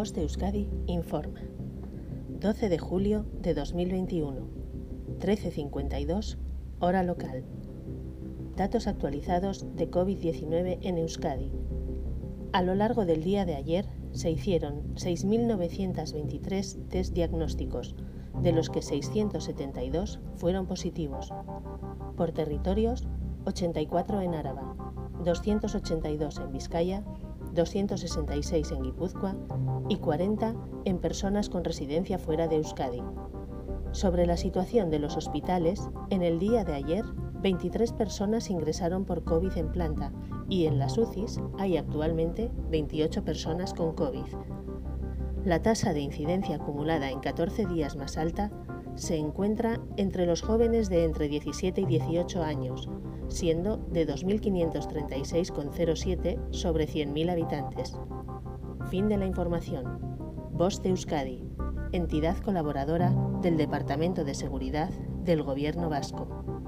De Euskadi informa. 12 de julio de 2021, 13.52, hora local. Datos actualizados de COVID-19 en Euskadi. A lo largo del día de ayer se hicieron 6.923 test diagnósticos, de los que 672 fueron positivos. Por territorios, 84 en Áraba, 282 en Vizcaya, 266 en Guipúzcoa y 40 en personas con residencia fuera de Euskadi. Sobre la situación de los hospitales, en el día de ayer, 23 personas ingresaron por COVID en planta y en las UCIs hay actualmente 28 personas con COVID. La tasa de incidencia acumulada en 14 días más alta se encuentra entre los jóvenes de entre 17 y 18 años, siendo de 2.536,07 sobre 100.000 habitantes. Fin de la información. Voz de Euskadi, entidad colaboradora del Departamento de Seguridad del Gobierno Vasco.